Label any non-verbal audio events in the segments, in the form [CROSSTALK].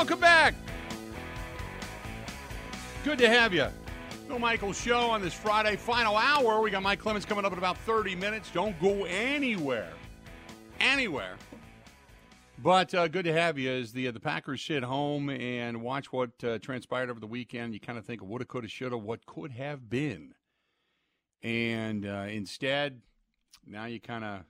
welcome back. Good to have you. Bill Michaels show on this Friday final hour. We got Mike Clemens coming up in about 30 minutes. Don't go anywhere. Anywhere. But uh, good to have you as the uh, the Packers sit home and watch what uh, transpired over the weekend. You kind of think woulda, coulda, shoulda, what could have been, and uh, instead, now you kind of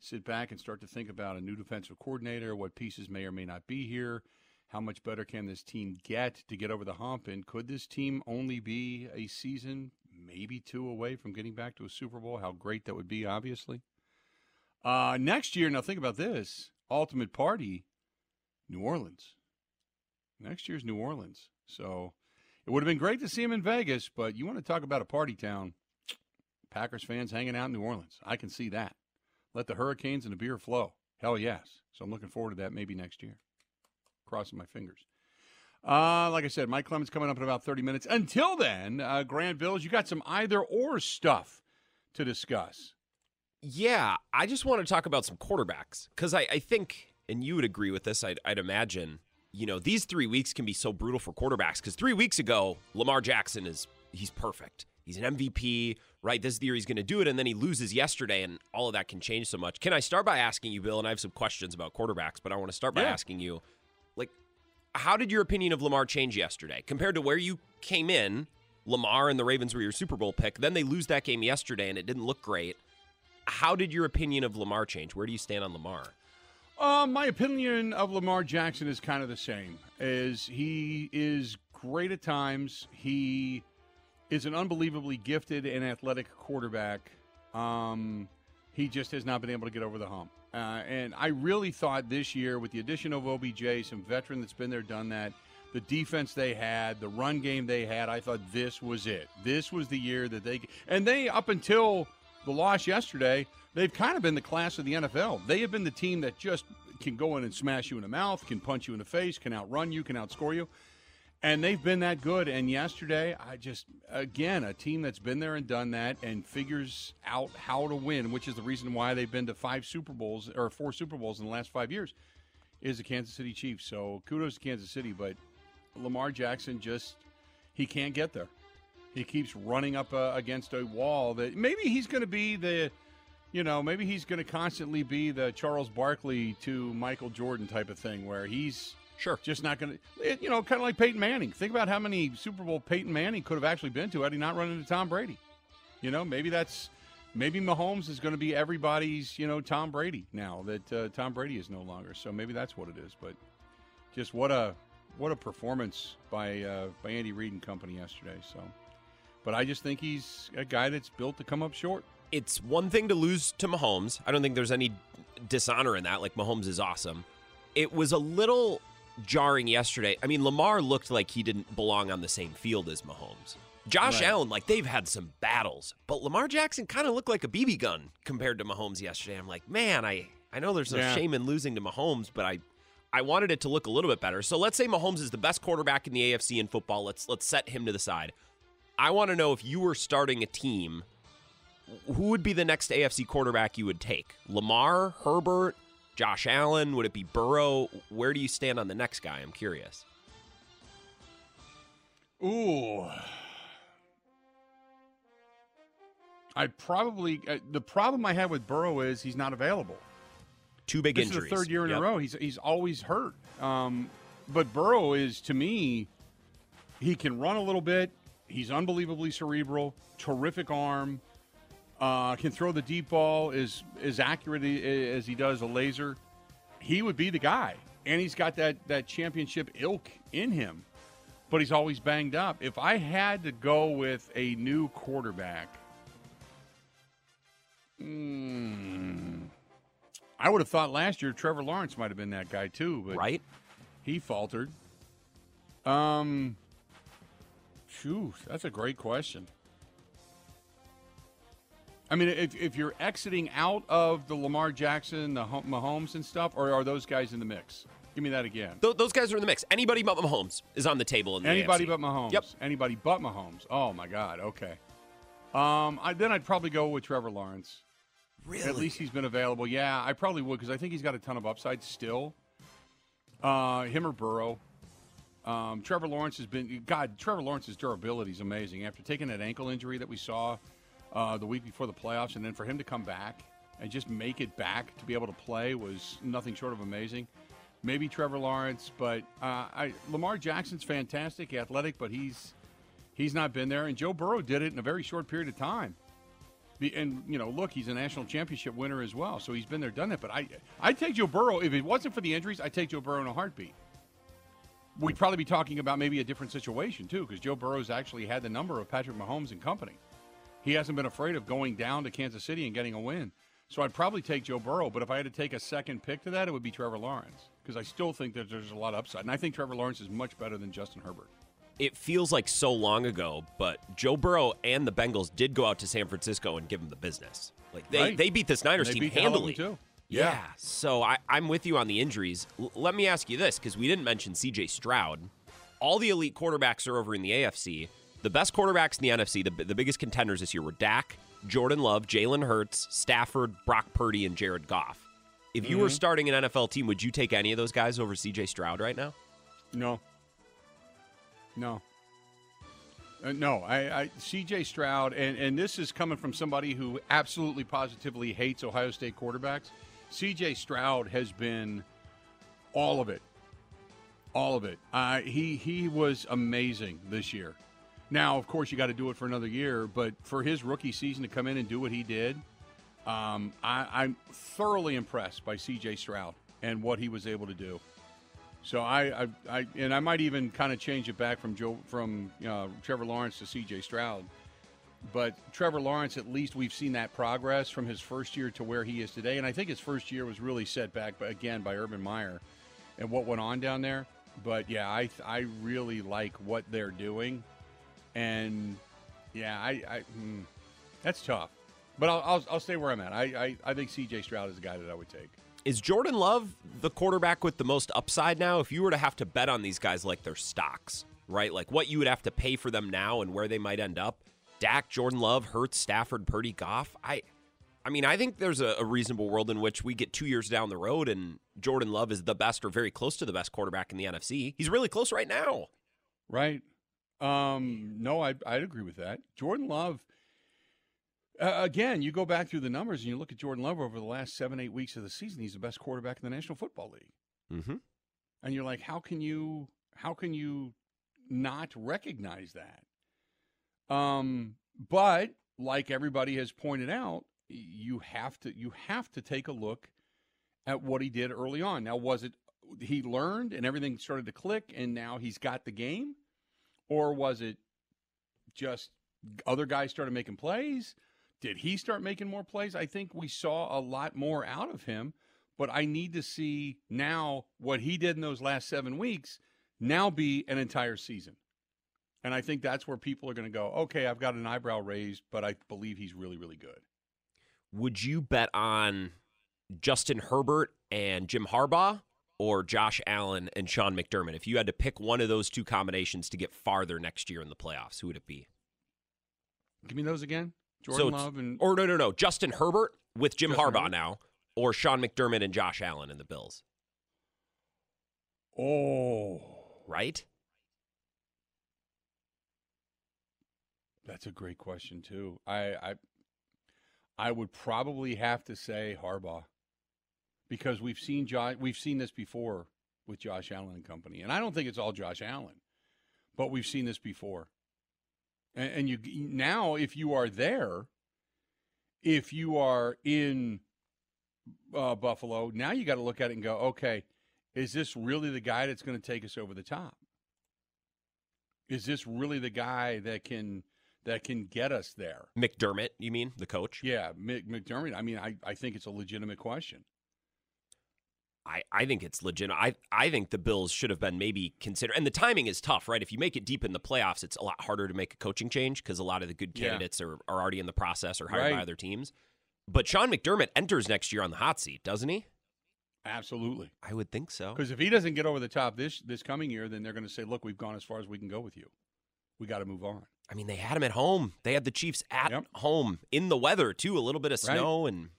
sit back and start to think about a new defensive coordinator, what pieces may or may not be here, how much better can this team get to get over the hump, and could this team only be a season, maybe two away from getting back to a Super Bowl? How great that would be, obviously. Uh, next year, now think about this ultimate party, New Orleans. Next year's New Orleans. So it would have been great to see him in Vegas, but you want to talk about a party town. Packers fans hanging out in New Orleans. I can see that. Let the hurricanes and the beer flow. Hell yes. So I'm looking forward to that maybe next year. Crossing my fingers. Uh, like I said, Mike Clemens coming up in about 30 minutes. Until then, uh, Grant Bills, you got some either or stuff to discuss. Yeah, I just want to talk about some quarterbacks because I, I think, and you would agree with this, I'd, I'd imagine, you know, these three weeks can be so brutal for quarterbacks because three weeks ago, Lamar Jackson is, he's perfect. He's an MVP, right? This year he's going to do it, and then he loses yesterday, and all of that can change so much. Can I start by asking you, Bill? And I have some questions about quarterbacks, but I want to start by Yeah. asking you, how did your opinion of Lamar change yesterday compared to where you came in? Lamar and the Ravens were your Super Bowl pick. Then they lose that game yesterday, and it didn't look great. How did your opinion of Lamar change? Where do you stand on Lamar? Um, my opinion of Lamar Jackson is kind of the same. Is he is great at times. He is an unbelievably gifted and athletic quarterback. Um, he just has not been able to get over the hump. Uh, and I really thought this year, with the addition of OBJ, some veteran that's been there, done that, the defense they had, the run game they had, I thought this was it. This was the year that they and they up until the loss yesterday, they've kind of been the class of the NFL. They have been the team that just can go in and smash you in the mouth, can punch you in the face, can outrun you, can outscore you. And they've been that good. And yesterday, I just, again, a team that's been there and done that and figures out how to win, which is the reason why they've been to five Super Bowls or four Super Bowls in the last five years, is the Kansas City Chiefs. So kudos to Kansas City. But Lamar Jackson just, he can't get there. He keeps running up uh, against a wall that maybe he's going to be the, you know, maybe he's going to constantly be the Charles Barkley to Michael Jordan type of thing where he's Sure. just not going to, you know, kind of like Peyton Manning. Think about how many Super Bowl Peyton Manning could have actually been to had he not run into Tom Brady. You know, maybe that's, maybe Mahomes is going to be everybody's, you know, Tom Brady now that uh, Tom Brady is no longer. So maybe that's what it is. But just what a, what a performance by uh, by Andy Reid and company yesterday. So, but I just think he's a guy that's built to come up short. it's one thing to lose to Mahomes. I don't think there's any dishonor in that. Like Mahomes is awesome. It was a little jarring yesterday. I mean, Lamar looked like he didn't belong on the same field as Mahomes. Josh Right. Allen, like they've had some battles, but Lamar Jackson kind of looked like a BB gun compared to Mahomes yesterday. I'm like, man, I I know there's no Yeah. shame in losing to Mahomes, but I I wanted it to look a little bit better. So let's say Mahomes is the best quarterback in the AFC in football. Let's let's set him to the side. I want to know if you were starting a team who would be the next AFC quarterback you would take? Lamar, Herbert, Josh Allen? Would it be Burrow? Where do you stand on the next guy? I'm curious. Ooh. I probably uh, the problem I have with Burrow is he's not available. Two big this injuries. is the third year in Yep. a row. He's he's always hurt. Um, but Burrow is to me, he can run a little bit. He's unbelievably cerebral, terrific arm. Uh, can throw the deep ball as as accurate as he does a laser. He would be the guy, and he's got that that championship ilk in him. But he's always banged up. If I had to go with a new quarterback, mm, I would have thought last year Trevor Lawrence might have been that guy too, but Right? he faltered. Um, phew, that's a great question. I mean, if, if you're exiting out of the Lamar Jackson, the Mahomes and stuff, or are those guys in the mix? Give me that again. Th- those guys are in the mix. Anybody but Mahomes is on the table in the Anybody AFC. but Mahomes. Yep. Anybody but Mahomes. Oh my God. Okay. Um, I, then I'd probably go with Trevor Lawrence. Really? At least he's been available. Yeah, I probably would because I think he's got a ton of upside still. Uh, him or Burrow. Um, Trevor Lawrence has been God. Trevor Lawrence's durability is amazing. After taking that ankle injury that we saw uh, the week before the playoffs, and then for him to come back and just make it back to be able to play was nothing short of amazing. Maybe Trevor Lawrence, but uh, I, Lamar Jackson's fantastic, athletic, but he's he's not been there. And Joe Burrow did it in a very short period of time. And you know, look, he's a national championship winner as well, so he's been there, done that. But I, I'd take Joe Burrow if it wasn't for the injuries. I'd take Joe Burrow in a heartbeat. We'd probably be talking about maybe a different situation too, because Joe Burrow's actually had the number of Patrick Mahomes and company. He hasn't been afraid of going down to Kansas City and getting a win. So I'd probably take Joe Burrow, but if I had to take a second pick to that, it would be Trevor Lawrence because I still think that there's a lot of upside, and I think Trevor Lawrence is much better than Justin Herbert. It feels like so long ago, but Joe Burrow and the Bengals did go out to San Francisco and give him the business. Like they, Right. they beat this Niners team beat the hell out of handily too. Yeah. Yeah. So I, I'm with you on the injuries. L- let me ask you this because we didn't mention C.J. Stroud. All the elite quarterbacks are over in the AFC. The best quarterbacks in the NFC, the, the biggest contenders this year were Dak, Jordan Love, Jalen Hurts, Stafford, Brock Purdy, and Jared Goff. If you Mm-hmm. were starting an NFL team, would you take any of those guys over C.J. Stroud right now? No. No. Uh, no, I, I C.J. Stroud, and, and this is coming from somebody who absolutely positively hates Ohio State quarterbacks. C.J. Stroud has been all of it, all of it. Uh, he he was amazing this year. Now, of course, you got to do it for another year, but for his rookie season to come in and do what he did, um, I, I'm thoroughly impressed by C.J. Stroud and what he was able to do. So I, I, I and I might even kind of change it back from Joe from uh, Trevor Lawrence to C.J. Stroud. But Trevor Lawrence, at least we've seen that progress from his first year to where he is today, and I think his first year was really set back, again by Urban Meyer and what went on down there. But yeah, I I really like what they're doing, and yeah, I, I mm, that's tough. But I'll, I'll I'll stay where I'm at. I, I I think C.J. Stroud is a guy that I would take. Is Jordan Love the quarterback with the most upside now? If you were to have to bet on these guys like they're stocks, right? Like what you would have to pay for them now and where they might end up. Dak, Jordan Love, Hurts, Stafford, Purdy, Goff. I I mean, I think there's a, a reasonable world in which we get two years down the road and Jordan Love is the best or very close to the best quarterback in the NFC. He's really close right now. Right. Um, no, I, I'd agree with that. Jordan Love, uh, again, you go back through the numbers and you look at Jordan Love over the last seven, eight weeks of the season, he's the best quarterback in the National Football League. Mm-hmm. And you're like, how can you, how can you not recognize that? Um, but like everybody has pointed out, you have to, you have to take a look at what he did early on. Now, was it he learned and everything started to click and now he's got the game? Or was it just other guys started making plays? Did he start making more plays? I think we saw a lot more out of him, but I need to see now what he did in those last seven weeks now be an entire season. And I think that's where people are going to go, okay, I've got an eyebrow raised, but I believe he's really, really good. Would you bet on Justin Herbert and Jim Harbaugh or Josh Allen and Sean McDermott? If you had to pick one of those two combinations to get farther next year in the playoffs, who would it be? Give me those again. Jordan it's- Love and Or no, no, no. Justin Herbert with Jim Justin Harbaugh Herbert. now, or Sean McDermott and Josh Allen in the Bills, oh, right? That's a great question too. I I I would probably have to say Harbaugh because we've seen Josh, we've seen this before with Josh Allen and company, and I don't think it's all Josh Allen, but we've seen this before. And, and you now, if you are there, if you are in uh, Buffalo, now you got to look at it and go, okay, is this really the guy that's going to take us over the top? Is this really the guy that can that can get us there? McDermott, you mean the coach? Yeah, Mc- McDermott. I mean, I, I think it's a legitimate question. I, I think it's legit. I I think the Bills should have been maybe considered. And the timing is tough, right? If you make it deep in the playoffs, it's a lot harder to make a coaching change because a lot of the good Yeah. candidates are, are already in the process or hired by other teams. But Sean McDermott enters next year on the hot seat, doesn't he? Absolutely. I would think so. Because if he doesn't get over the top this this coming year, then they're going to say, "Look, we've gone as far as we can go with you. We got to move on." I mean, they had him at home. They had the Chiefs at Yep. home in the weather too, a little bit of Right. snow, and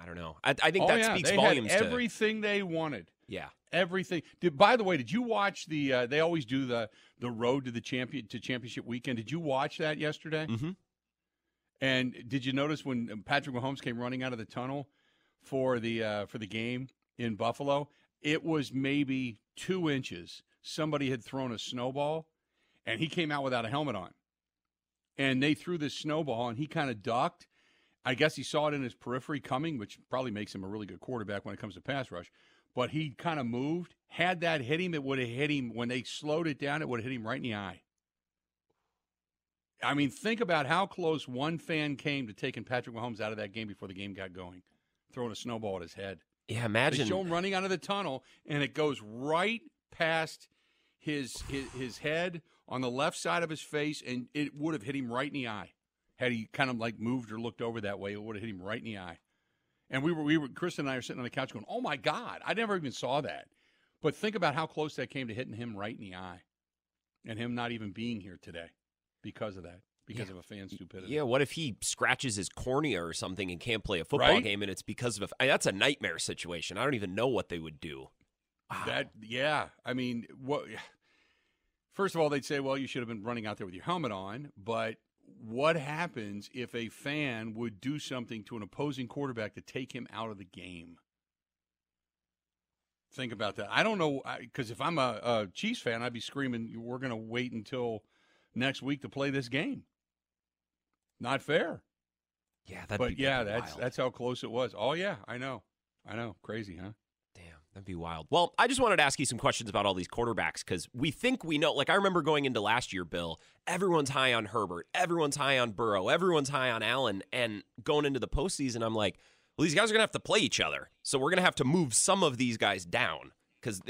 I don't know. I, I think oh that yeah, speaks they volumes had to everything they wanted. Yeah. Everything. Did, by the way, did you watch the? Uh, they always do the the road to the champion to championship weekend. Did you watch that yesterday? Mm-hmm. And did you notice when Patrick Mahomes came running out of the tunnel for the uh, for the game in Buffalo? It was maybe two inches. Somebody had thrown a snowball, and he came out without a helmet on. And they threw this snowball, and he kind of ducked. I guess he saw it in his periphery coming, which probably makes him a really good quarterback when it comes to pass rush. But he kind of moved. Had that hit him, it would have hit him. When they slowed it down, it would have hit him right in the eye. I mean, think about how close one fan came to taking Patrick Mahomes out of that game before the game got going, throwing a snowball at his head. Yeah, They imagine. show him running out of the tunnel, and it goes right past his his, his head on the left side of his face, and it would have hit him right in the eye. Had he kind of like moved or looked over that way, it would have hit him right in the eye. And we were we were Chris and I are sitting on the couch going, "Oh my God, I never even saw that." But think about how close that came to hitting him right in the eye, and him not even being here today because of that, because Yeah. of a fan stupidity. Yeah, what if he scratches his cornea or something and can't play a football Right? game and it's because of a, I- that's a nightmare situation. I don't even know what they would do. Wow. That yeah, I mean, what? [SIGHS] First of all, they'd say, "Well, you should have been running out there with your helmet on." But what happens if a fan would do something to an opposing quarterback to take him out of the game? Think about that. I don't know because if I'm a, a Chiefs fan, I'd be screaming, "We're going to wait until next week to play this game." Not fair. yeah, that'd but be yeah, that's wild. that's how close it was. Oh yeah, I know, I know, crazy, huh? That'd be wild. Well, I just wanted to ask you some questions about all these quarterbacks because we think we know. Like, I remember going into last year, Bill, everyone's high on Herbert, everyone's high on Burrow, everyone's high on Allen. And going into the postseason, I'm like, well, these guys are going to have to play each other. So we're going to have to move some of these guys down because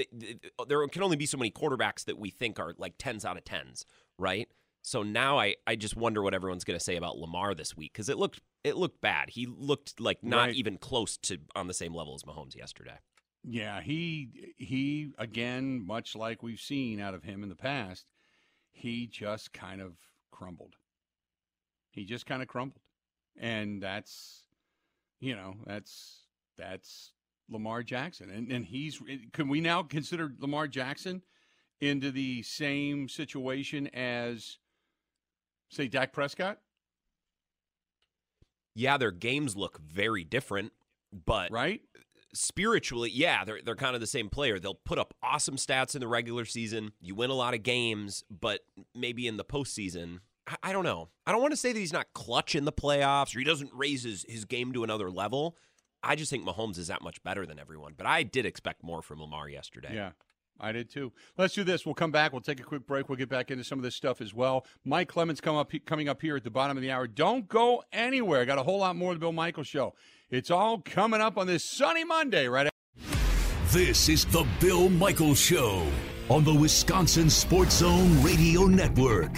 there can only be so many quarterbacks that we think are like 10s out of 10s, right? So now I, I just wonder what everyone's going to say about Lamar this week because it looked it looked bad. He looked like not Right. even close to on the same level as Mahomes yesterday. Yeah, he he again, much like we've seen out of him in the past, he just kind of crumbled. He just kind of crumbled. And that's you know, that's that's Lamar Jackson. And and he's can we now consider Lamar Jackson into the same situation as say Dak Prescott? yeah, their games look very different, but Right? Spiritually, yeah, they're they're kind of the same player. They'll put up awesome stats in the regular season. You win a lot of games, but maybe in the postseason, I, I don't know. I don't want to say that he's not clutch in the playoffs or he doesn't raise his, his game to another level. I just think Mahomes is that much better than everyone. But I did expect more from Lamar yesterday. Yeah. I did too. Let's do this. We'll come back. We'll take a quick break. We'll get back into some of this stuff as well. Mike Clemens come up coming up here at the bottom of the hour. Don't go anywhere. Got a whole lot more of the Bill Michaels show. It's all coming up on this sunny Monday, right? This is the Bill Michaels Show on the Wisconsin Sports Zone Radio Network.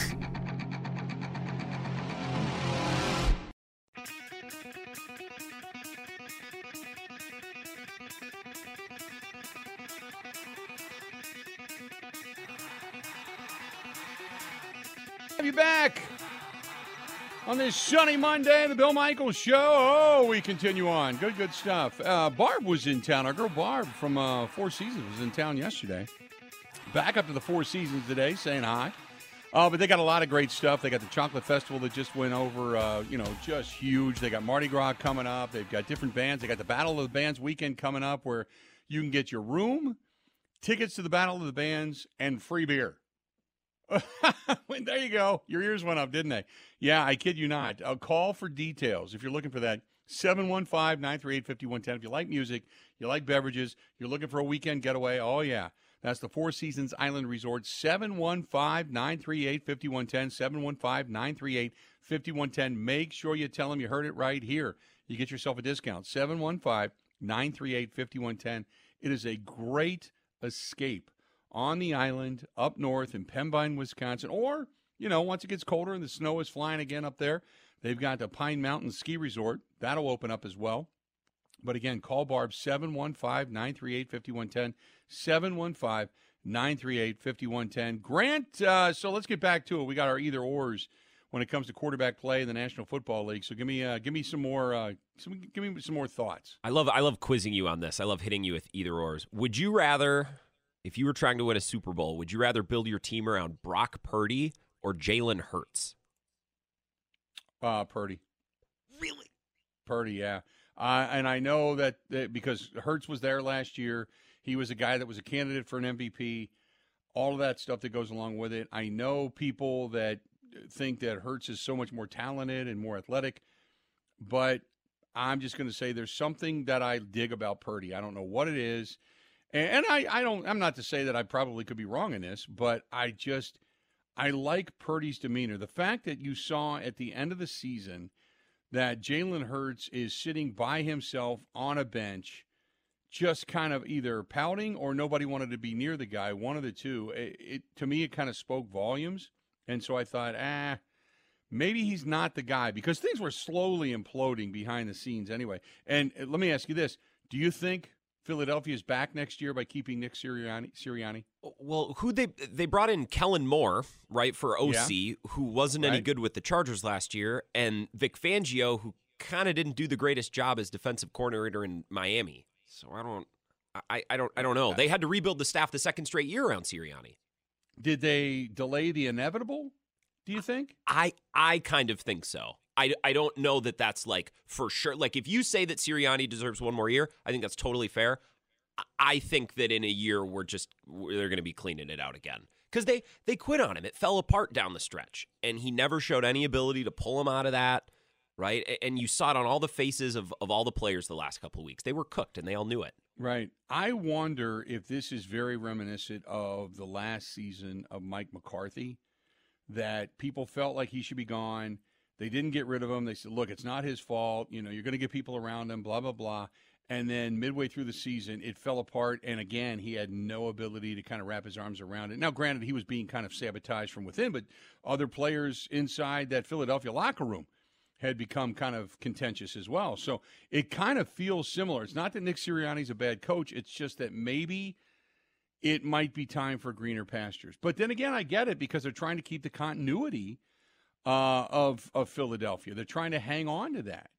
On this sunny Monday, the Bill Michaels show. Oh, we continue on. Good, good stuff. Uh, Barb was in town. Our girl Barb from uh, Four Seasons was in town yesterday. Back up to the Four Seasons today, saying hi. Uh, but they got a lot of great stuff. They got the Chocolate Festival that just went over, uh, you know, just huge. They got Mardi Gras coming up. They've got different bands. They got the Battle of the Bands weekend coming up where you can get your room, tickets to the Battle of the Bands, and free beer. [LAUGHS] there you go. Your ears went up, didn't they? Yeah, I kid you not. A call for details if you're looking for that. 715 938 5110. If you like music, you like beverages, you're looking for a weekend getaway, oh, yeah. That's the Four Seasons Island Resort. 715 938 5110. 715 938 5110. Make sure you tell them you heard it right here. You get yourself a discount. 715 938 5110. It is a great escape on the island up north in Pembine, Wisconsin, or, you know, once it gets colder and the snow is flying again up there, they've got the Pine Mountain Ski Resort. That'll open up as well. But again, call Barb 715 938 5110. 715 938 5110. Grant, uh, so let's get back to it. We got our either ors. when it comes to quarterback play in the National Football League. So give me uh, give me some more uh, some, give me some more thoughts. I love I love quizzing you on this. I love hitting you with either ors. Would you rather, if you were trying to win a Super Bowl, would you rather build your team around Brock Purdy or Jalen Hurts? Uh, Purdy. Really? Purdy, yeah. Uh, and I know that, that because Hurts was there last year, he was a guy that was a candidate for an MVP. All of that stuff that goes along with it. I know people that think that Hurts is so much more talented and more athletic, but I'm just going to say there's something that I dig about Purdy. I don't know what it is, and, I, I don't. I'm not to say that I probably could be wrong in this, but I just I like Purdy's demeanor. The fact that you saw at the end of the season that Jalen Hurts is sitting by himself on a bench, just kind of either pouting or nobody wanted to be near the guy, one of the two. It, it to me it kind of spoke volumes, and so I thought, ah, maybe he's not the guy because things were slowly imploding behind the scenes anyway. And uh, let me ask you this: Do you think Philadelphia is back next year by keeping Nick Sirianni. Sirianni. Oh, well, who they they brought in Kellen Moore, right, for OC, yeah. who wasn't right. any good with the Chargers last year, and Vic Fangio, who kind of didn't do the greatest job as defensive coordinator in Miami. So I don't, I, I don't, I don't know. They had to rebuild the staff the second straight year around Sirianni. Did they delay the inevitable? Do you think? I I kind of think so. I, I don't know that that's like for sure. Like if you say that Sirianni deserves one more year, I think that's totally fair. I think that in a year we're just they're going to be cleaning it out again because they they quit on him. It fell apart down the stretch, and he never showed any ability to pull him out of that. Right, and you saw it on all the faces of of all the players the last couple of weeks. They were cooked, and they all knew it. Right. I wonder if this is very reminiscent of the last season of Mike McCarthy, that people felt like he should be gone they didn't get rid of him. They said, look, it's not his fault. You know, you're going to get people around him, blah, blah, blah. And then midway through the season, it fell apart. And again, he had no ability to kind of wrap his arms around it. Now, granted, he was being kind of sabotaged from within, but other players inside that Philadelphia locker room had become kind of contentious as well. So it kind of feels similar. It's not that Nick Sirianni's a bad coach, it's just that maybe it might be time for greener pastures. But then again, I get it because they're trying to keep the continuity uh, of of Philadelphia. They're trying to hang on to that,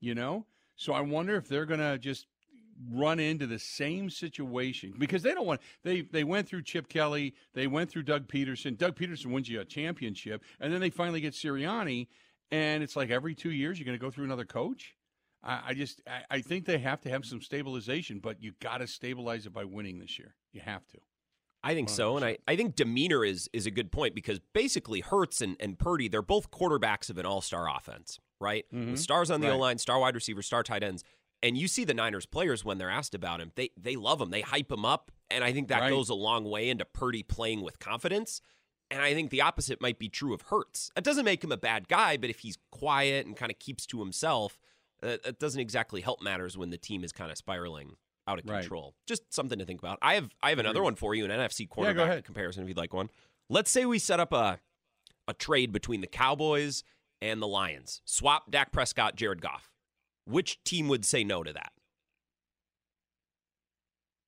you know. So I wonder if they're going to just run into the same situation because they don't want they they went through Chip Kelly, they went through Doug Pederson. Doug Pederson wins you a championship, and then they finally get Sirianni, and it's like every two years you're going to go through another coach. I, just I, I think they have to have some stabilization, but you got to stabilize it by winning this year. You have to. I think 100%. so, and I, I think demeanor is is a good point because basically Hurts and, and Purdy they're both quarterbacks of an all star offense, right? Mm-hmm. With stars on the right. O line, star wide receivers, star tight ends, and you see the Niners players when they're asked about him, they they love him, they hype him up, and I think that right. goes a long way into Purdy playing with confidence. And I think the opposite might be true of Hurts. It doesn't make him a bad guy, but if he's quiet and kind of keeps to himself, uh, it doesn't exactly help matters when the team is kind of spiraling out of control. Right. Just something to think about. I have I have another one for you, an NFC quarterback yeah, comparison if you'd like one. Let's say we set up a a trade between the Cowboys and the Lions. Swap Dak Prescott, Jared Goff. Which team would say no to that?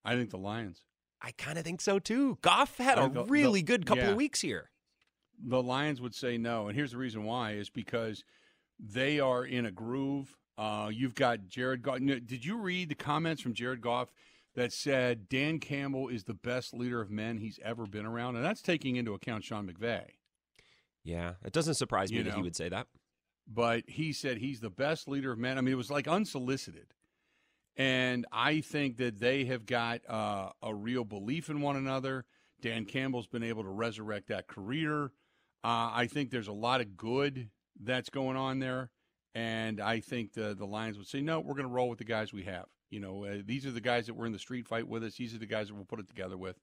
I think the Lions. I kind of think so too. Goff had a the, really the, good couple yeah. of weeks here. The Lions would say no, and here's the reason why: is because they are in a groove. Uh, you've got Jared Goff. Did you read the comments from Jared Goff that said Dan Campbell is the best leader of men he's ever been around? And that's taking into account Sean McVay. Yeah, it doesn't surprise me you that he would say that. But he said he's the best leader of men. I mean, it was like unsolicited. And I think that they have got uh, a real belief in one another. Dan Campbell's been able to resurrect that career. Uh, I think there's a lot of good that's going on there. And I think the the Lions would say, no, we're going to roll with the guys we have. You know, uh, these are the guys that were in the street fight with us. These are the guys that we'll put it together with.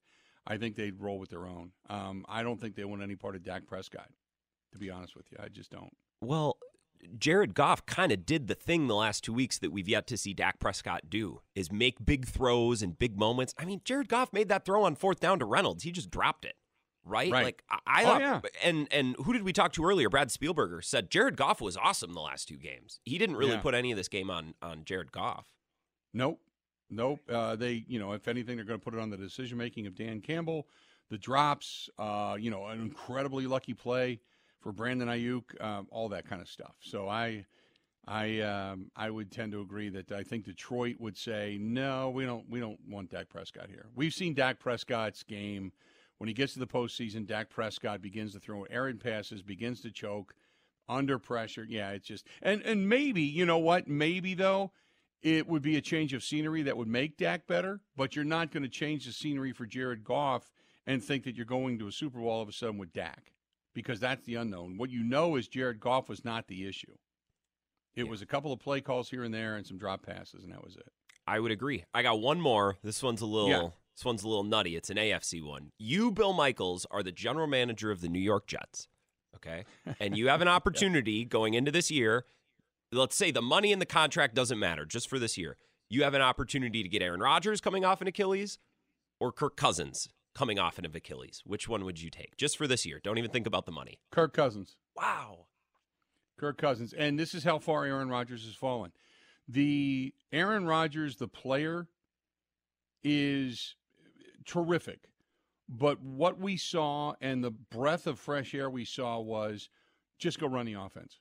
I think they'd roll with their own. Um, I don't think they want any part of Dak Prescott. To be honest with you, I just don't. Well, Jared Goff kind of did the thing the last two weeks that we've yet to see Dak Prescott do is make big throws and big moments. I mean, Jared Goff made that throw on fourth down to Reynolds. He just dropped it right? right. Like I, oh, thought, yeah. and and who did we talk to earlier? Brad Spielberger said Jared Goff was awesome the last two games. He didn't really yeah. put any of this game on on Jared Goff. Nope, nope. Uh, they, you know, if anything, they're going to put it on the decision making of Dan Campbell. The drops, uh, you know, an incredibly lucky play for Brandon Aiyuk, um, all that kind of stuff. So I, I, um, I would tend to agree that I think Detroit would say no, we don't, we don't want Dak Prescott here. We've seen Dak Prescott's game when he gets to the postseason. Dak Prescott begins to throw errant passes, begins to choke under pressure. Yeah, it's just and and maybe you know what? Maybe though it would be a change of scenery that would make Dak better, but you're not going to change the scenery for Jared Goff and think that you're going to a Super Bowl all of a sudden with Dak because that's the unknown. What you know is Jared Goff was not the issue. It yeah. was a couple of play calls here and there and some drop passes, and that was it. I would agree. I got one more. This one's a little. Yeah. This one's a little nutty. It's an AFC one. You, Bill Michaels, are the general manager of the New York Jets. Okay, and you have an [LAUGHS] opportunity yeah. going into this year. Let's say the money in the contract doesn't matter just for this year. You have an opportunity to get Aaron Rodgers coming off an Achilles, or Kirk Cousins coming off an Achilles. Which one would you take just for this year? Don't even think about the money. Kirk Cousins. Wow. Kirk Cousins. And this is how far Aaron Rodgers has fallen. The Aaron Rodgers, the player, is terrific. But what we saw and the breath of fresh air we saw was just go run the offense.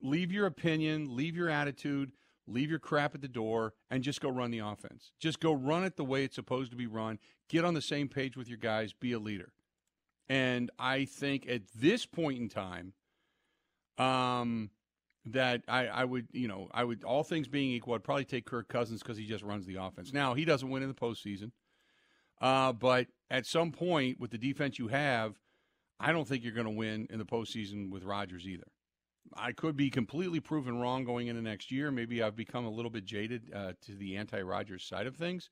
Leave your opinion, leave your attitude, leave your crap at the door, and just go run the offense. Just go run it the way it's supposed to be run. Get on the same page with your guys, be a leader. And I think at this point in time, um, that I, I would, you know, I would, all things being equal, I'd probably take Kirk Cousins because he just runs the offense. Now, he doesn't win in the postseason. Uh, but at some point, with the defense you have, I don't think you're going to win in the postseason with Rodgers either. I could be completely proven wrong going into next year. Maybe I've become a little bit jaded uh, to the anti Rodgers side of things.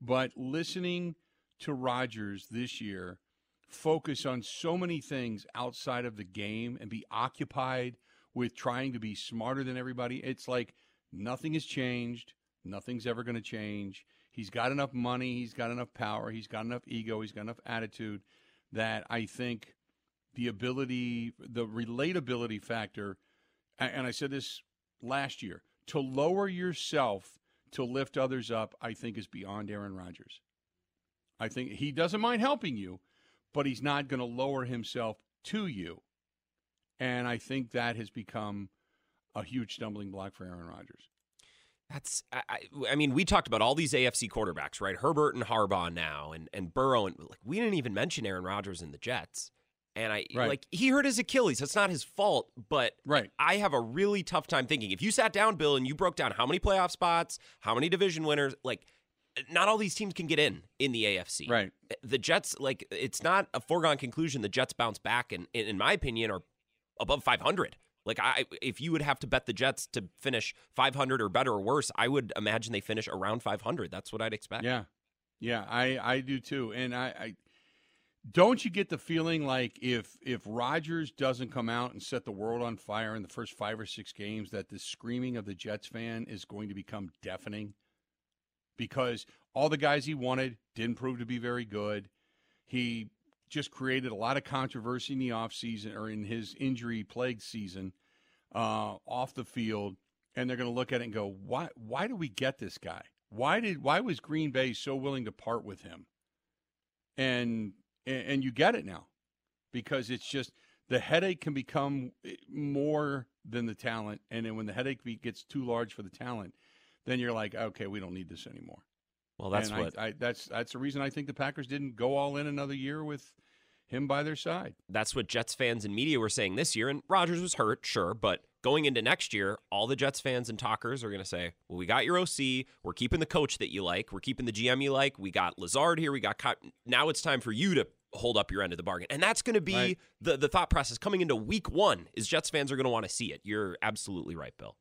But listening to Rodgers this year focus on so many things outside of the game and be occupied with trying to be smarter than everybody, it's like nothing has changed. Nothing's ever going to change. He's got enough money, he's got enough power, he's got enough ego, he's got enough attitude that I think the ability, the relatability factor, and I said this last year, to lower yourself to lift others up, I think is beyond Aaron Rodgers. I think he doesn't mind helping you, but he's not going to lower himself to you. And I think that has become a huge stumbling block for Aaron Rodgers. That's I, I mean we talked about all these AFC quarterbacks right? Herbert and Harbaugh now and and Burrow and like we didn't even mention Aaron Rodgers and the Jets. And I right. like he hurt his Achilles. That's not his fault but right. I have a really tough time thinking. If you sat down Bill and you broke down how many playoff spots how many division winners like not all these teams can get in in the AFC right. Eh, the Jets like it's not a foregone conclusion the Jets bounce back and in my opinion are above 500 like I, if you would have to bet the Jets to finish 500 or better or worse, I would imagine they finish around 500. That's what I'd expect. Yeah, yeah, I, I do too. And I, I don't you get the feeling like if if Rodgers doesn't come out and set the world on fire in the first five or six games, that the screaming of the Jets fan is going to become deafening because all the guys he wanted didn't prove to be very good. He just created a lot of controversy in the offseason or in his injury plagued season uh, off the field. And they're going to look at it and go, why, why did we get this guy? Why did why was Green Bay so willing to part with him? And and you get it now because it's just the headache can become eh, more than the talent, and then when the headache gets too large for the talent, then you're like, okay, we don't need this anymore. Well, that's and what I, I, that's that's the reason I think the Packers didn't go all in another year with him by their side. That's what Jets fans and media were saying this year. And Rodgers was hurt, sure, but going into next year, all the Jets fans and talkers are going to say, "Well, we got your OC. We're keeping the coach that you like. We're keeping the GM you like. We got Lazard here. We got now. It's time for you to." hold up your end of the bargain and that's going to be right. the, the thought process coming into week one is jets fans are going to want to see it you're absolutely right bill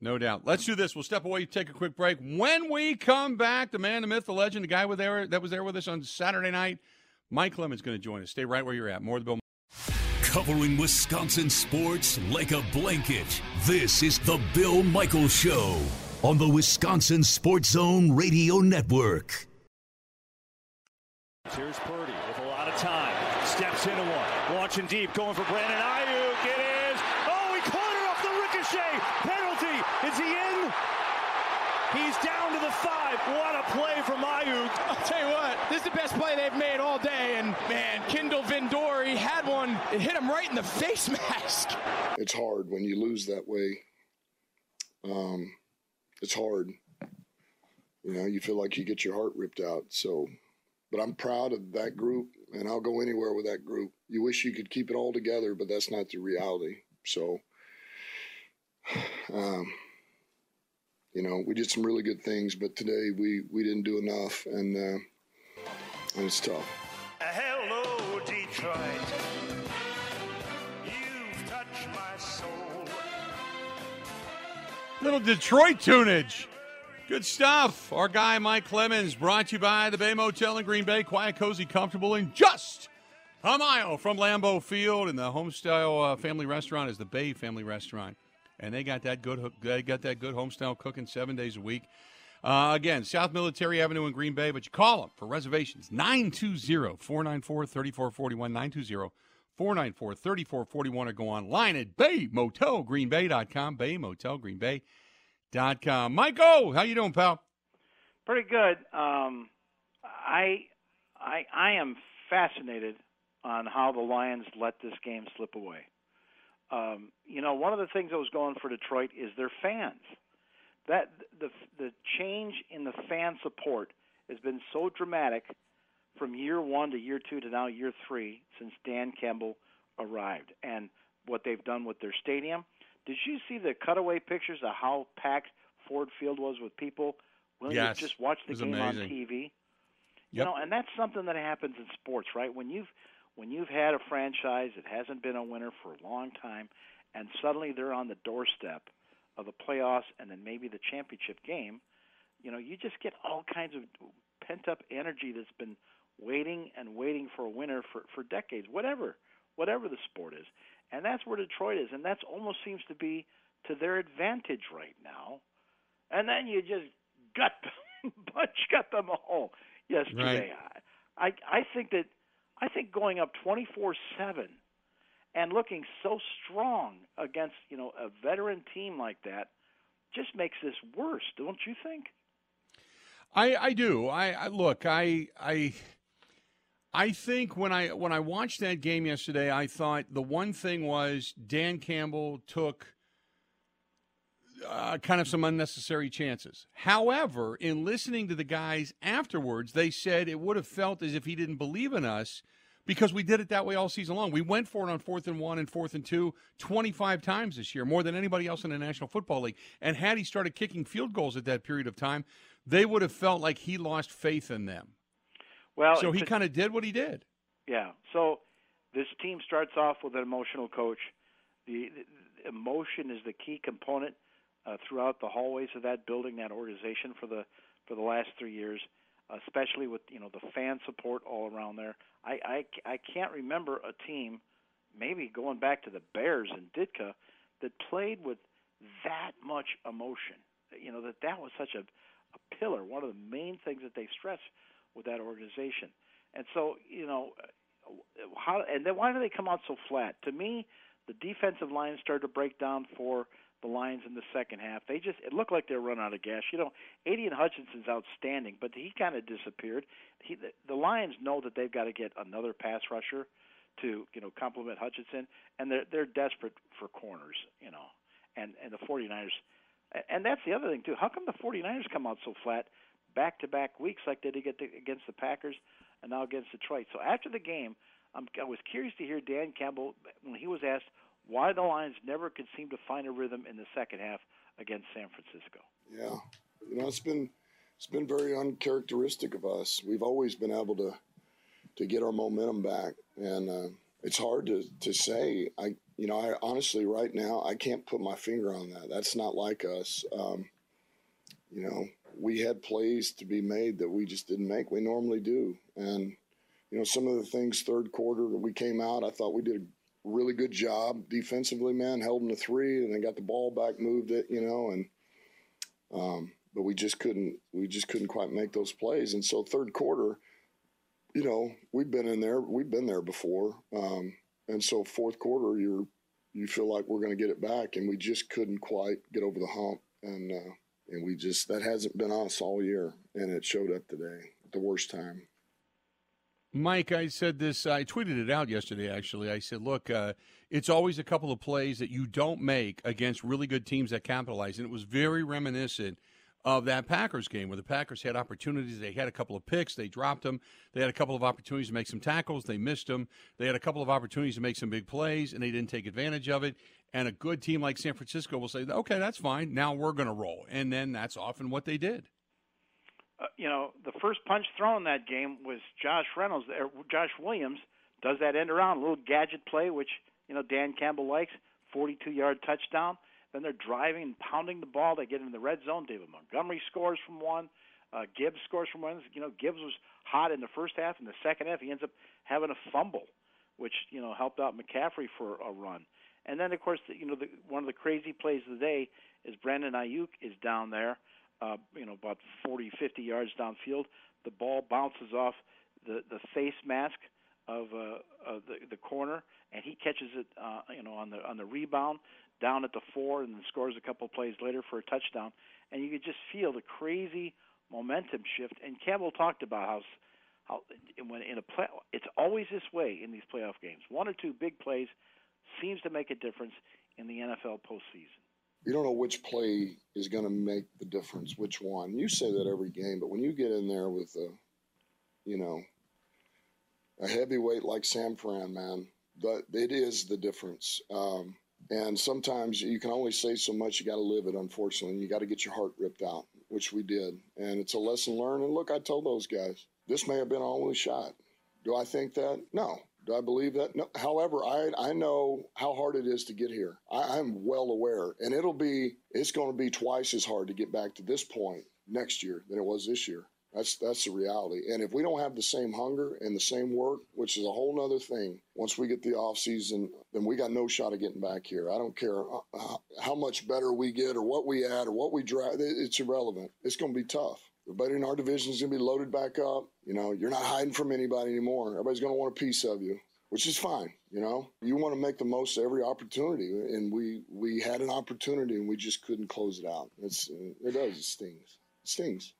no doubt. Let's do this. We'll step away, take a quick break. When we come back, the man, the myth, the legend, the guy with there that was there with us on Saturday night, Mike Clemens, going to join us. Stay right where you're at. More of the Bill. Covering Wisconsin sports like a blanket. This is the Bill Michaels Show on the Wisconsin Sports Zone Radio Network. Here's Purdy with a lot of time. Steps into one. Launching deep. Going for Brandon Aiyuk. It is. Oh, he caught it off the ricochet. Penalty. Is he in? He's down to the five. What a play from Aiyuk. I'll tell you what, this is the best play they've made all day. And man, Kindle Vildor had one. It hit him right in the face [LAUGHS] mask. It's hard when you lose that way. Um, it's hard. You know, you feel like you get your heart ripped out. So, but I'm proud of that group, and I'll go anywhere with that group. You wish you could keep it all together, but that's not the reality. So, [SIGHS] um, you know, we did some really good things, but today we we didn't do enough, and uh, and it's tough. Hello, Detroit. You've touched my soul. Little Detroit tunage. Good stuff. Our guy Mike Clemens brought to you by the Bay Motel in Green Bay. Quiet, cozy, comfortable, and just a mile from Lambeau Field. And the homestyle uh, family restaurant is the Bay Family Restaurant, and they got that good. They got that good homestyle cooking seven days a week. Uh, again, South Military Avenue in Green Bay, but you call them for reservations 920 494 3441. 920 494 3441 or go online at baymotelgreenbay.com. Baymotelgreenbay.com. Michael, how you doing, pal? Pretty good. Um, I, I, I am fascinated on how the Lions let this game slip away. Um, you know, one of the things that was going for Detroit is their fans. That the the change in the fan support has been so dramatic from year one to year two to now year three since Dan Campbell arrived, and what they've done with their stadium. Did you see the cutaway pictures of how packed Ford Field was with people willing Yes. to just watch the game amazing. on TV? You know, and that's something that happens in sports, right? When you've when you've had a franchise that hasn't been a winner for a long time, and suddenly they're on the doorstep of the playoffs and then maybe the championship game, you know, you just get all kinds of pent up energy that's been waiting and waiting for a winner for for decades, whatever whatever the sport is. And that's where Detroit is, and that almost seems to be to their advantage right now. And then you just gut [LAUGHS] bunch got them all yesterday. I I I think that I think going up twenty four seven and looking so strong against you know a veteran team like that just makes this worse, don't you think? I, I do. I, I look. I I I think when I when I watched that game yesterday, I thought the one thing was Dan Campbell took uh, kind of some unnecessary chances. However, in listening to the guys afterwards, they said it would have felt as if he didn't believe in us because we did it that way all season long. We went for it on fourth and one and fourth and two 25 times this year, more than anybody else in the National Football League. And had he started kicking field goals at that period of time, they would have felt like he lost faith in them. Well, so he kind of did what he did. Yeah. So this team starts off with an emotional coach. The, the emotion is the key component uh, throughout the hallways of that building, that organization for the for the last three years, especially with you know the fan support all around there. I I, I can't remember a team, maybe going back to the Bears and Ditka, that played with that much emotion. You know that that was such a a pillar, one of the main things that they stress with that organization. And so, you know, how and then why do they come out so flat? To me, the defensive line started to break down for the Lions in the second half. They just it looked like they were running out of gas. You know, Aidan Hutchinson's outstanding, but he kind of disappeared. He the, the Lions know that they've got to get another pass rusher to you know complement Hutchinson, and they're they're desperate for corners. You know, and and the 49ers, and that's the other thing too. How come the 49ers come out so flat? back to back weeks like they did get against the Packers and now against Detroit. So after the game, I'm, I was curious to hear Dan Campbell when he was asked why the Lions never could seem to find a rhythm in the second half against San Francisco. Yeah, you know it's been it's been very uncharacteristic of us. We've always been able to to get our momentum back, and uh, it's hard to to say. I you know I honestly right now I can't put my finger on that. That's not like us. Um, you know we had plays to be made that we just didn't make. We normally do, and you know some of the things third quarter that we came out. I thought we did a really good job defensively. Man, held them to three, and then got the ball back, moved it. You know, and um, but we just couldn't we just couldn't quite make those plays. And so third quarter, you know, we've been in there, we've been there before. Um, and so fourth quarter, you're you feel like we're going to get it back, and we just couldn't quite get over the hump. And uh, and we just that hasn't been on us all year, and it showed up today at the worst time. Mike, I said this. I tweeted it out yesterday. Actually, I said, "Look, uh, it's always a couple of plays that you don't make against really good teams that capitalize." And it was very reminiscent of that Packers game where the Packers had opportunities. They had a couple of picks, they dropped them. They had a couple of opportunities to make some tackles, they missed them. They had a couple of opportunities to make some big plays, and they didn't take advantage of it. And a good team like San Francisco will say, "Okay, that's fine. Now we're going to roll," and then that's often what they did. Uh, you know, the first punch thrown that game was Josh Reynolds. Er, Josh Williams does that end around, a little gadget play, which you know Dan Campbell likes, 42-yard touchdown. Then they're driving and pounding the ball. They get in the red zone. David Montgomery scores from one. Uh, Gibbs scores from one. You know, Gibbs was hot in the first half. In the second half, he ends up having a fumble, which you know helped out McCaffrey for a run. And then, of course, the, you know, the, one of the crazy plays of the day is Brandon Aiyuk is down there, uh, you know, about 40, 50 yards downfield. The ball bounces off the the face mask of, uh, of the the corner, and he catches it, uh, you know, on the on the rebound down at the four, and then scores a couple plays later for a touchdown. And you could just feel the crazy momentum shift. And Campbell talked about how how when in a play, it's always this way in these playoff games. One or two big plays seems to make a difference in the NFL postseason. You don't know which play is going to make the difference, which one. You say that every game, but when you get in there with a, you know, a heavyweight like San Fran, man, that it is the difference. Um, and sometimes you can only say so much. You got to live it, unfortunately. You got to get your heart ripped out, which we did. And it's a lesson learned. And look, I told those guys this may have been our only shot. Do I think that? No. Do I believe that? No. However, I I know how hard it is to get here. I, I'm well aware, and it'll be it's going to be twice as hard to get back to this point next year than it was this year. That's that's the reality. And if we don't have the same hunger and the same work, which is a whole nother thing, once we get the off season, then we got no shot of getting back here. I don't care uh, how much better we get or what we add or what we drive. It's irrelevant. It's going to be tough. Everybody in our division is going to be loaded back up. You know, you're not hiding from anybody anymore. Everybody's going to want a piece of you, which is fine. You know, you want to make the most of every opportunity, and we we had an opportunity and we just couldn't close it out. It's it does it stings. It stings.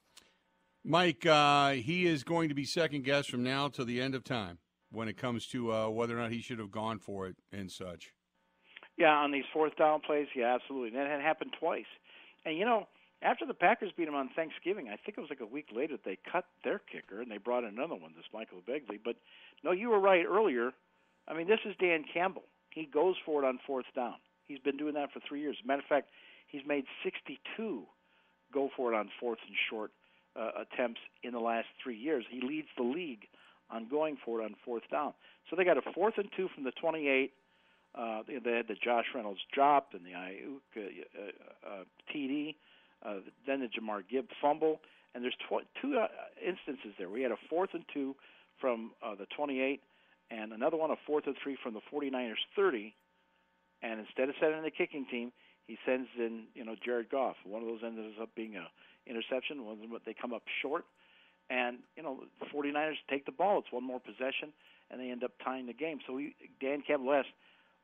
Mike, uh, he is going to be second guess from now till the end of time when it comes to uh, whether or not he should have gone for it and such. Yeah, on these fourth down plays, yeah, absolutely. That had happened twice. And you know, after the Packers beat them on Thanksgiving, I think it was like a week later they cut their kicker and they brought another one, this Michael Badgley. But no, you were right earlier. I mean, this is Dan Campbell. He goes for it on fourth down. He's been doing that for three years. matter of fact, he's made 62 go for it on fourth and short uh, attempts in the last three years. He leads the league on going for it on fourth down. So they got a fourth and two from the 28. Uh, they had the Josh Reynolds drop and the uh, uh, uh, TD, uh, then the Jahmyr Gibb fumble, and there's tw- two uh, instances there. We had a fourth and two from uh, the 28, and another one a fourth and three from the 49ers 30. And instead of sending the kicking team, he sends in you know Jared Goff. One of those ended up being a interception. One of them they come up short, and you know the 49ers take the ball. It's one more possession, and they end up tying the game. So he, Dan Campbell asked,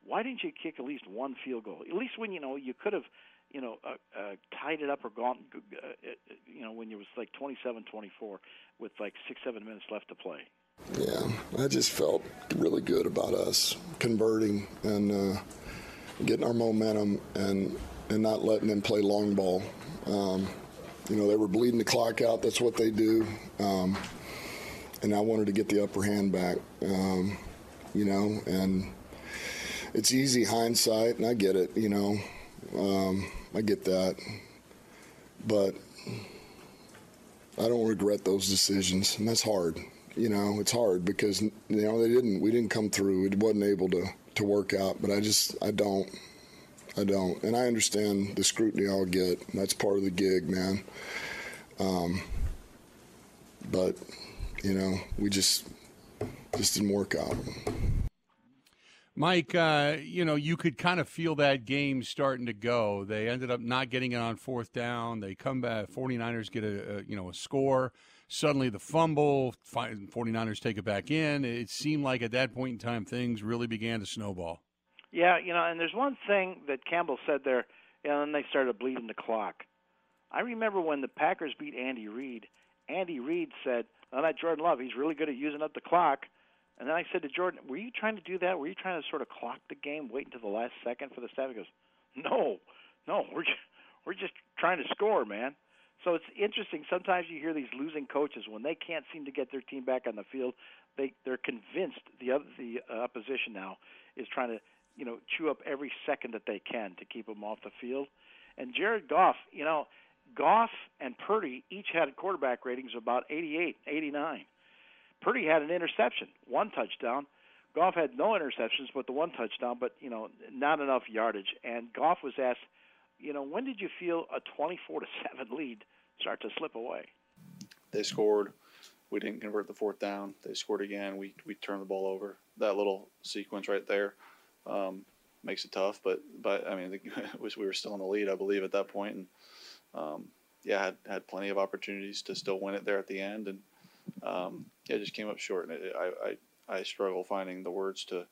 "Why didn't you kick at least one field goal? At least when you know you could have." You know, uh, uh, tied it up or gone. Uh, uh, you know, when it was like 27-24 with like six, seven minutes left to play. Yeah, I just felt really good about us converting and uh, getting our momentum and and not letting them play long ball. Um, you know, they were bleeding the clock out. That's what they do. Um, and I wanted to get the upper hand back. Um, you know, and it's easy hindsight, and I get it. You know, um, I get that, but I don't regret those decisions, and that's hard. You know, it's hard because you know they didn't. We didn't come through. It wasn't able to to work out. But I just I don't. I don't, and I understand the scrutiny I'll get. That's part of the gig, man. Um, but you know, we just just didn't work out. Mike, uh, you know, you could kind of feel that game starting to go. They ended up not getting it on fourth down. They come back. 49ers get a, a you know a score. Suddenly the fumble. 49ers take it back in. It seemed like at that point in time things really began to snowball. Yeah, you know, and there's one thing that Campbell said there, and then they started bleeding the clock. I remember when the Packers beat Andy Reid. Andy Reid said, "Oh, that Jordan Love, he's really good at using up the clock." And then I said to Jordan, "Were you trying to do that? Were you trying to sort of clock the game, wait until the last second for the staff?" He goes, "No, no, we're just, we're just trying to score, man." So it's interesting. Sometimes you hear these losing coaches when they can't seem to get their team back on the field. They they're convinced the other, the opposition now is trying to you know chew up every second that they can to keep them off the field. And Jared Goff, you know, Goff and Purdy each had quarterback ratings of about 88, 89. Purdy had an interception, one touchdown. Goff had no interceptions, but the one touchdown, but you know, not enough yardage. And Goff was asked, you know, when did you feel a 24 to [LAUGHS] seven lead start to slip away? They scored. We didn't convert the fourth down. They scored again. We we turned the ball over. That little sequence right there um, makes it tough. But but I mean, [LAUGHS] we were still in the lead. I believe at that point, and um, yeah, had had plenty of opportunities to still win it there at the end, and um, yeah, just came up short. And it, I, I I struggle finding the words to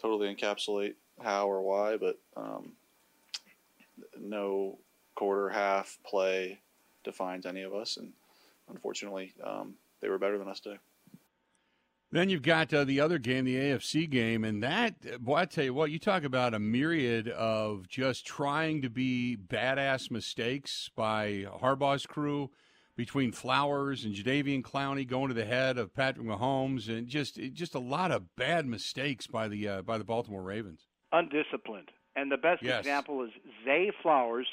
totally encapsulate how or why, but um, no quarter, half, play defines any of us, and unfortunately, um, they were better than us today. Then you've got uh, the other game, the AFC game, and that, boy, I tell you what, you talk about a myriad of just trying to be badass mistakes by Harbaugh's crew between Flowers and Jadeveon Clowney going to the head of Patrick Mahomes, and just just a lot of bad mistakes by the uh, by the Baltimore Ravens. Undisciplined, and the best yes. example is Zay Flowers,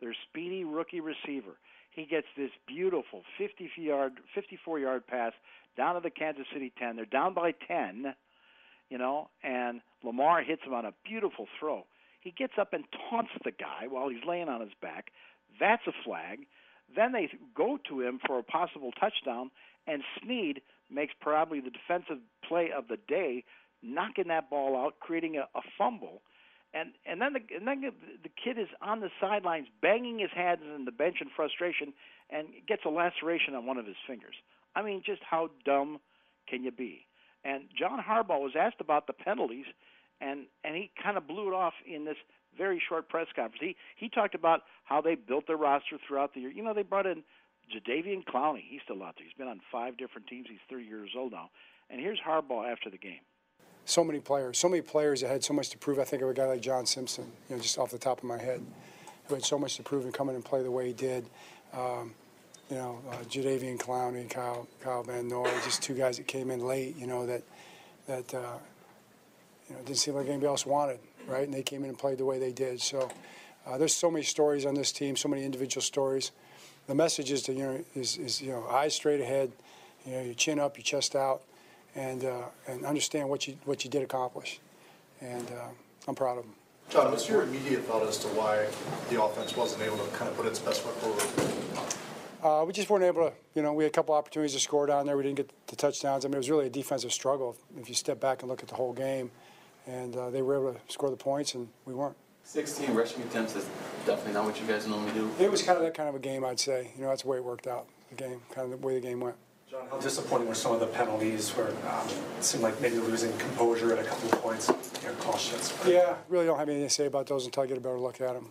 their speedy rookie receiver. He gets this beautiful 50 yard, 54 yard pass down to the Kansas City 10. They're down by 10, you know, and Lamar hits him on a beautiful throw. He gets up and taunts the guy while he's laying on his back. That's a flag. Then they go to him for a possible touchdown, and Sneed makes probably the defensive play of the day, knocking that ball out, creating a, a fumble. And and then the and then the kid is on the sidelines banging his hands in the bench in frustration and gets a laceration on one of his fingers. I mean, just how dumb can you be? And John Harbaugh was asked about the penalties, and and he kind of blew it off in this very short press conference. He he talked about how they built their roster throughout the year. You know, they brought in Jadeveon Clowney. He's still out there. He's been on five different teams. He's 30 years old now. And here's Harbaugh after the game. So many players, so many players that had so much to prove. I think of a guy like John Simpson, you know, just off the top of my head, who had so much to prove and come in and play the way he did. Um, you know, uh, Jadeveon Clowney, Kyle, Kyle Van Noy, just two guys that came in late, you know, that, that uh, you know, didn't seem like anybody else wanted, right? And they came in and played the way they did. So uh, there's so many stories on this team, so many individual stories. The message is to, you know, is, is you know, eyes straight ahead, you know, your chin up, your chest out, and, uh, and understand what you, what you did accomplish. And uh, I'm proud of them. John, what's your immediate thought as to why the offense wasn't able to kind of put its best foot forward? Uh, we just weren't able to, you know, we had a couple opportunities to score down there. We didn't get the touchdowns. I mean, it was really a defensive struggle if you step back and look at the whole game. And uh, they were able to score the points, and we weren't. 16 rushing attempts is definitely not what you guys normally do. It was kind of that kind of a game, I'd say. You know, that's the way it worked out, the game, kind of the way the game went. John, how disappointing were some of the penalties where um, it seemed like maybe losing composure at a couple of points, you know, call shots? Yeah, really don't have anything to say about those until I get a better look at them.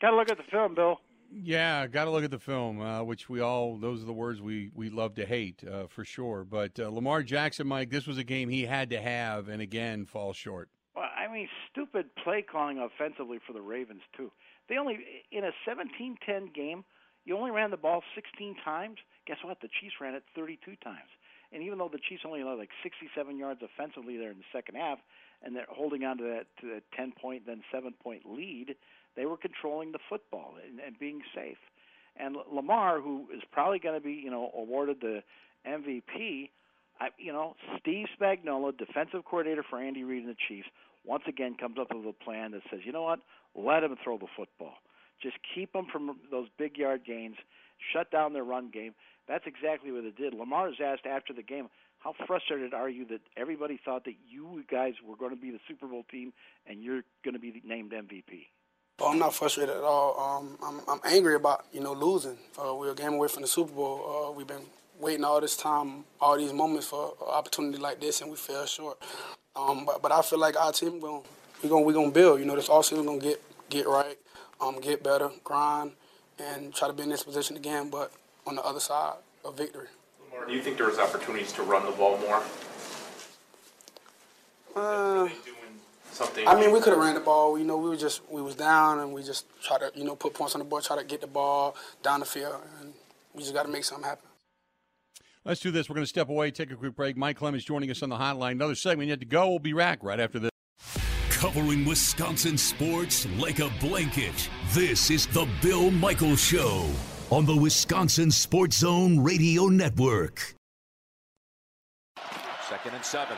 Got to look at the film, Bill. Yeah, got to look at the film, uh, which we all, those are the words we, we love to hate uh, for sure. But uh, Lamar Jackson, Mike, this was a game he had to have, and again, falls short. Well, I mean, stupid play calling offensively for the Ravens, too. They only, in a 17 10 game, you only ran the ball 16 times. Guess what? The Chiefs ran it 32 times. And even though the Chiefs only allowed like 67 yards offensively there in the second half, and they're holding on to that to that 10 point then 7 point lead, they were controlling the football and, and being safe. And Lamar, who is probably going to be, you know, awarded the MVP, I, you know, Steve Spagnuolo, defensive coordinator for Andy Reid and the Chiefs, once again comes up with a plan that says, you know what, let him throw the football. Just keep them from those big yard gains. Shut down their run game. That's exactly what it did. Lamar is asked after the game, how frustrated are you that everybody thought that you guys were going to be the Super Bowl team and you're going to be named MVP? Well, I'm not frustrated at all. Um, I'm, I'm angry about you know losing. Uh, we're a game away from the Super Bowl. Uh, we've been waiting all this time, all these moments for an opportunity like this, and we fell short. Um, but, but I feel like our team going we're gonna we're gonna build. You know, this offseason we're gonna get get right. um, get better, grind, and try to be in this position again, but on the other side of victory. Do you think there was opportunities to run the ball more? Uh, Something. I mean, we could have ran the ball. You know, we were just we was down, and we just try to you know put points on the board, try to get the ball down the field, and we just got to make something happen. Let's do this. We're going to step away, take a quick break. Mike Clemens joining us on the hotline. Another segment yet to go. We'll be back right after this. Covering Wisconsin sports like a blanket. This is the Bill Michaels Show on the Wisconsin Sports Zone Radio Network. Second and seven.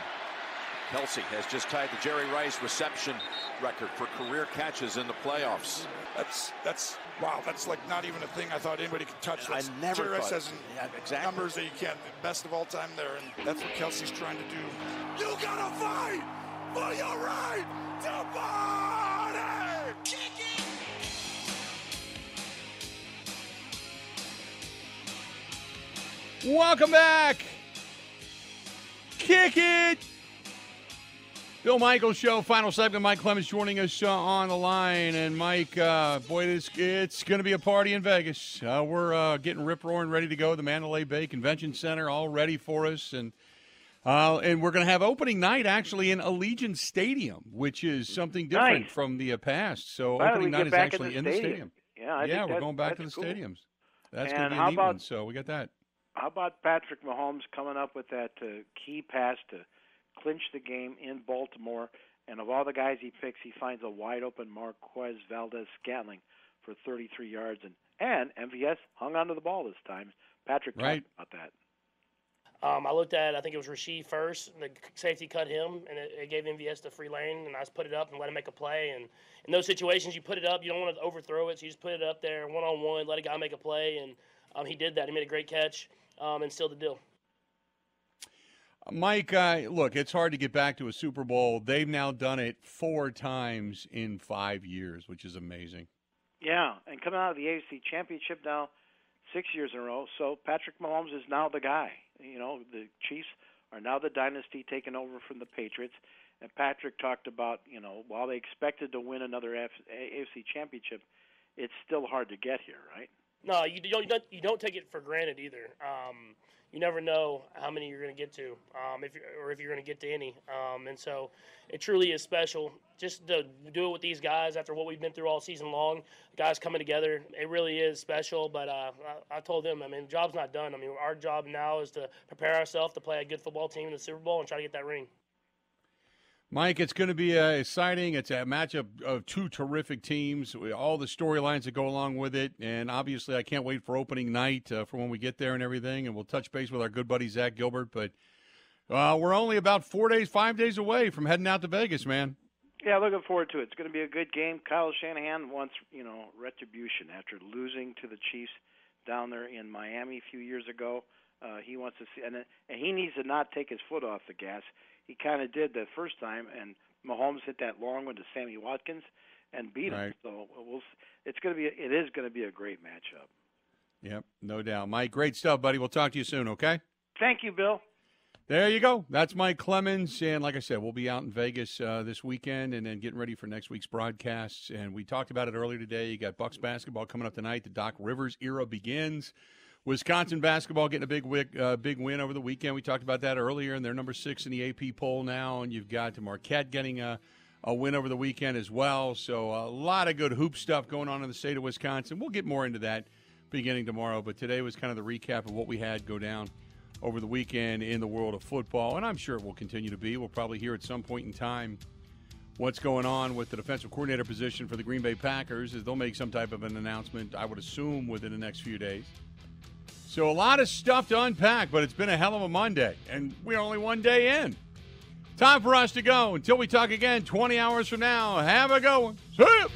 Kelce has just tied the Jerry Rice reception record for career catches in the playoffs. That's that's wow. That's like not even a thing I thought anybody could touch. That's, I never Jerry Rice has Yeah, exactly. numbers that you can't. Best of all time there, and that's what Kelce's trying to do. You gotta fight for your right to party. Kick it. Welcome back. Kick it. Bill Michaels Show, final segment. Mike Clemens joining us uh, on the line. And Mike, uh, boy, it's, it's going to be a party in Vegas. Uh, we're uh, getting rip roaring, ready to go. The Mandalay Bay Convention Center all ready for us. And uh, and we're going to have opening night actually in Allegiant Stadium, which is something different Nice. from the uh, past. So don't opening night is back in actually the in the stadium? stadium. Yeah, I yeah, we're going back to the cool. stadiums. That's going to be neat about- one. So we got that. How about Patrick Mahomes coming up with that uh, key pass to clinch the game in Baltimore? And of all the guys he picks, he finds a wide open Marquez Valdez Scantling for 33 yards, and and MVS hung onto the ball this time. Patrick Right. talked about that. Um, I looked at, I think it was Rasheed first. and The safety cut him, and it, it gave MVS the free lane, and I just put it up and let him make a play. And in those situations, you put it up, you don't want to overthrow it, so you just put it up there one on one, let a guy make a play, and um, he did that. He made a great catch um, and sealed the deal. Mike, uh, look, it's hard to get back to a Super Bowl. They've now done it four times in five years, which is amazing. Yeah, and coming out of the AFC Championship now, six years in a row. So Patrick Mahomes is now the guy. You know, the Chiefs are now the dynasty taken over from the Patriots. And Patrick talked about, you know, while they expected to win another F- AFC Championship, it's still hard to get here, right? No, you don't. You don't, you don't take it for granted either. Um, you never know how many you're going to get to, um, if or if you're going to get to any. Um, and so, it truly is special just to do it with these guys after what we've been through all season long. Guys coming together, it really is special. But uh, I, I told them, I mean, the job's not done. I mean, our job now is to prepare ourselves to play a good football team in the Super Bowl and try to get that ring. Mike, it's going to be uh, exciting. It's a matchup of two terrific teams, all the storylines that go along with it. And obviously, I can't wait for opening night uh, for when we get there and everything. And we'll touch base with our good buddy, Zach Gilbert. But uh, we're only about four days, five days away from heading out to Vegas, man. Yeah, looking forward to it. It's going to be a good game. Kyle Shanahan wants, you know, retribution after losing to the Chiefs down there in Miami a few years ago. Uh, he wants to see, and, and he needs to not take his foot off the gas. He kind of did the first time, and Mahomes hit that long one to Sammy Watkins and beat him. Right. So we'll, it's going to be, it is going to be a great matchup. Yep, no doubt. Mike, great stuff, buddy. We'll talk to you soon, okay? Thank you, Bill. There you go. That's Mike Clemens. And like I said, we'll be out in Vegas uh, this weekend and then getting ready for next week's broadcasts. And we talked about it earlier today. You got Bucks basketball coming up tonight. The Doc Rivers era begins. Wisconsin basketball getting a big wi- uh, big win over the weekend. We talked about that earlier, and they're number six in the AP poll now. And you've got Marquette getting a, a win over the weekend as well. So a lot of good hoop stuff going on in the state of Wisconsin. We'll get more into that beginning tomorrow. But today was kind of the recap of what we had go down over the weekend in the world of football, and I'm sure it will continue to be. We'll probably hear at some point in time what's going on with the defensive coordinator position for the Green Bay Packers, as they'll make some type of an announcement, I would assume, within the next few days. So a lot of stuff to unpack, but it's been a hell of a Monday, and we're only one day in. Time for us to go. Until we talk again 20 hours from now, have a good one. See ya.